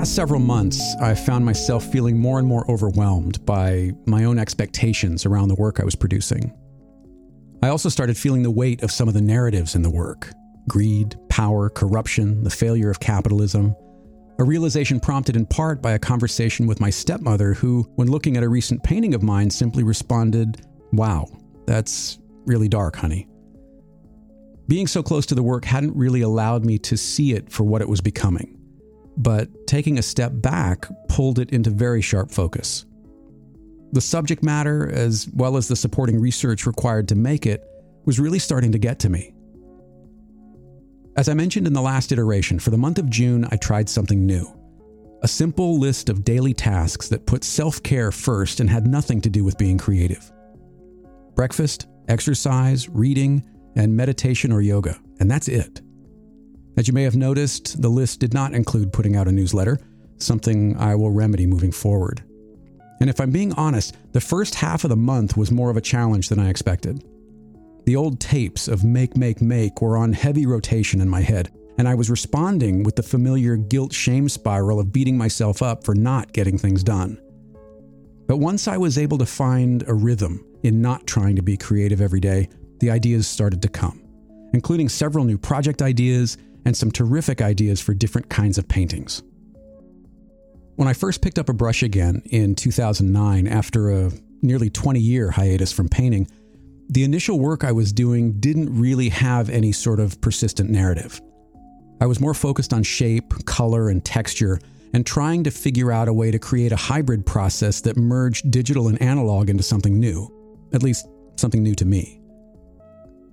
past several months, I've found myself feeling more and more overwhelmed by my own expectations around the work I was producing. I also started feeling the weight of some of the narratives in the work greed, power, corruption, the failure of capitalism. A realization prompted in part by a conversation with my stepmother, who, when looking at a recent painting of mine, simply responded, Wow, that's really dark, honey. Being so close to the work hadn't really allowed me to see it for what it was becoming, but taking a step back pulled it into very sharp focus. The subject matter, as well as the supporting research required to make it, was really starting to get to me. As I mentioned in the last iteration, for the month of June, I tried something new. A simple list of daily tasks that put self care first and had nothing to do with being creative. Breakfast, exercise, reading, and meditation or yoga, and that's it. As you may have noticed, the list did not include putting out a newsletter, something I will remedy moving forward. And if I'm being honest, the first half of the month was more of a challenge than I expected. The old tapes of Make, Make, Make were on heavy rotation in my head, and I was responding with the familiar guilt shame spiral of beating myself up for not getting things done. But once I was able to find a rhythm in not trying to be creative every day, the ideas started to come, including several new project ideas and some terrific ideas for different kinds of paintings. When I first picked up a brush again in 2009 after a nearly 20 year hiatus from painting, the initial work I was doing didn't really have any sort of persistent narrative. I was more focused on shape, color, and texture, and trying to figure out a way to create a hybrid process that merged digital and analog into something new, at least something new to me.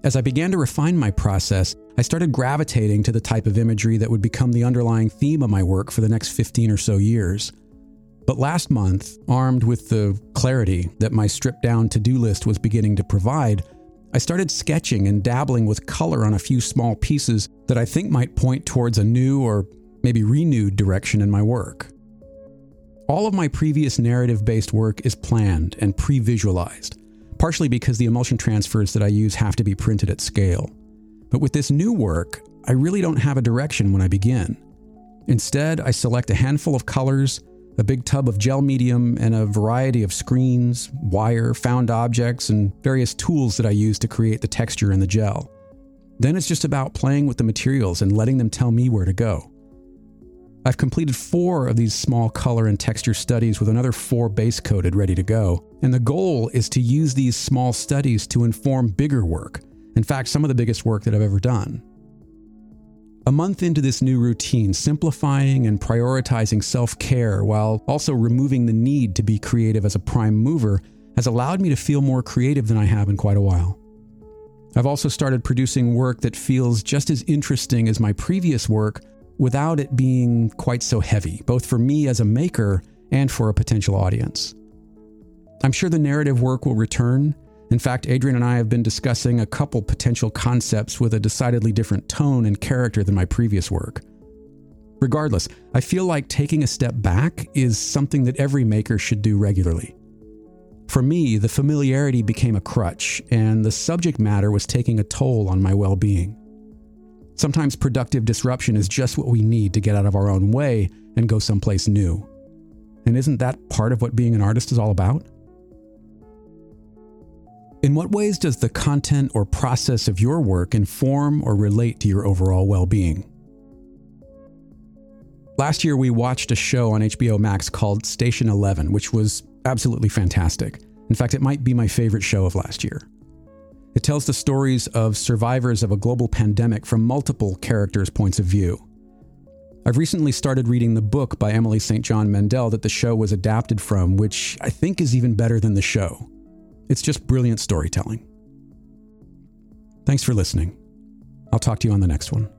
As I began to refine my process, I started gravitating to the type of imagery that would become the underlying theme of my work for the next 15 or so years. But last month, armed with the clarity that my stripped down to do list was beginning to provide, I started sketching and dabbling with color on a few small pieces that I think might point towards a new or maybe renewed direction in my work. All of my previous narrative based work is planned and pre visualized partially because the emulsion transfers that I use have to be printed at scale. But with this new work, I really don't have a direction when I begin. Instead, I select a handful of colors, a big tub of gel medium, and a variety of screens, wire, found objects, and various tools that I use to create the texture in the gel. Then it's just about playing with the materials and letting them tell me where to go. I've completed four of these small color and texture studies with another four base coated ready to go. And the goal is to use these small studies to inform bigger work. In fact, some of the biggest work that I've ever done. A month into this new routine, simplifying and prioritizing self care while also removing the need to be creative as a prime mover has allowed me to feel more creative than I have in quite a while. I've also started producing work that feels just as interesting as my previous work, without it being quite so heavy, both for me as a maker and for a potential audience. I'm sure the narrative work will return. In fact, Adrian and I have been discussing a couple potential concepts with a decidedly different tone and character than my previous work. Regardless, I feel like taking a step back is something that every maker should do regularly. For me, the familiarity became a crutch, and the subject matter was taking a toll on my well being. Sometimes productive disruption is just what we need to get out of our own way and go someplace new. And isn't that part of what being an artist is all about? In what ways does the content or process of your work inform or relate to your overall well being? Last year, we watched a show on HBO Max called Station 11, which was absolutely fantastic. In fact, it might be my favorite show of last year. It tells the stories of survivors of a global pandemic from multiple characters' points of view. I've recently started reading the book by Emily St. John Mandel that the show was adapted from, which I think is even better than the show. It's just brilliant storytelling. Thanks for listening. I'll talk to you on the next one.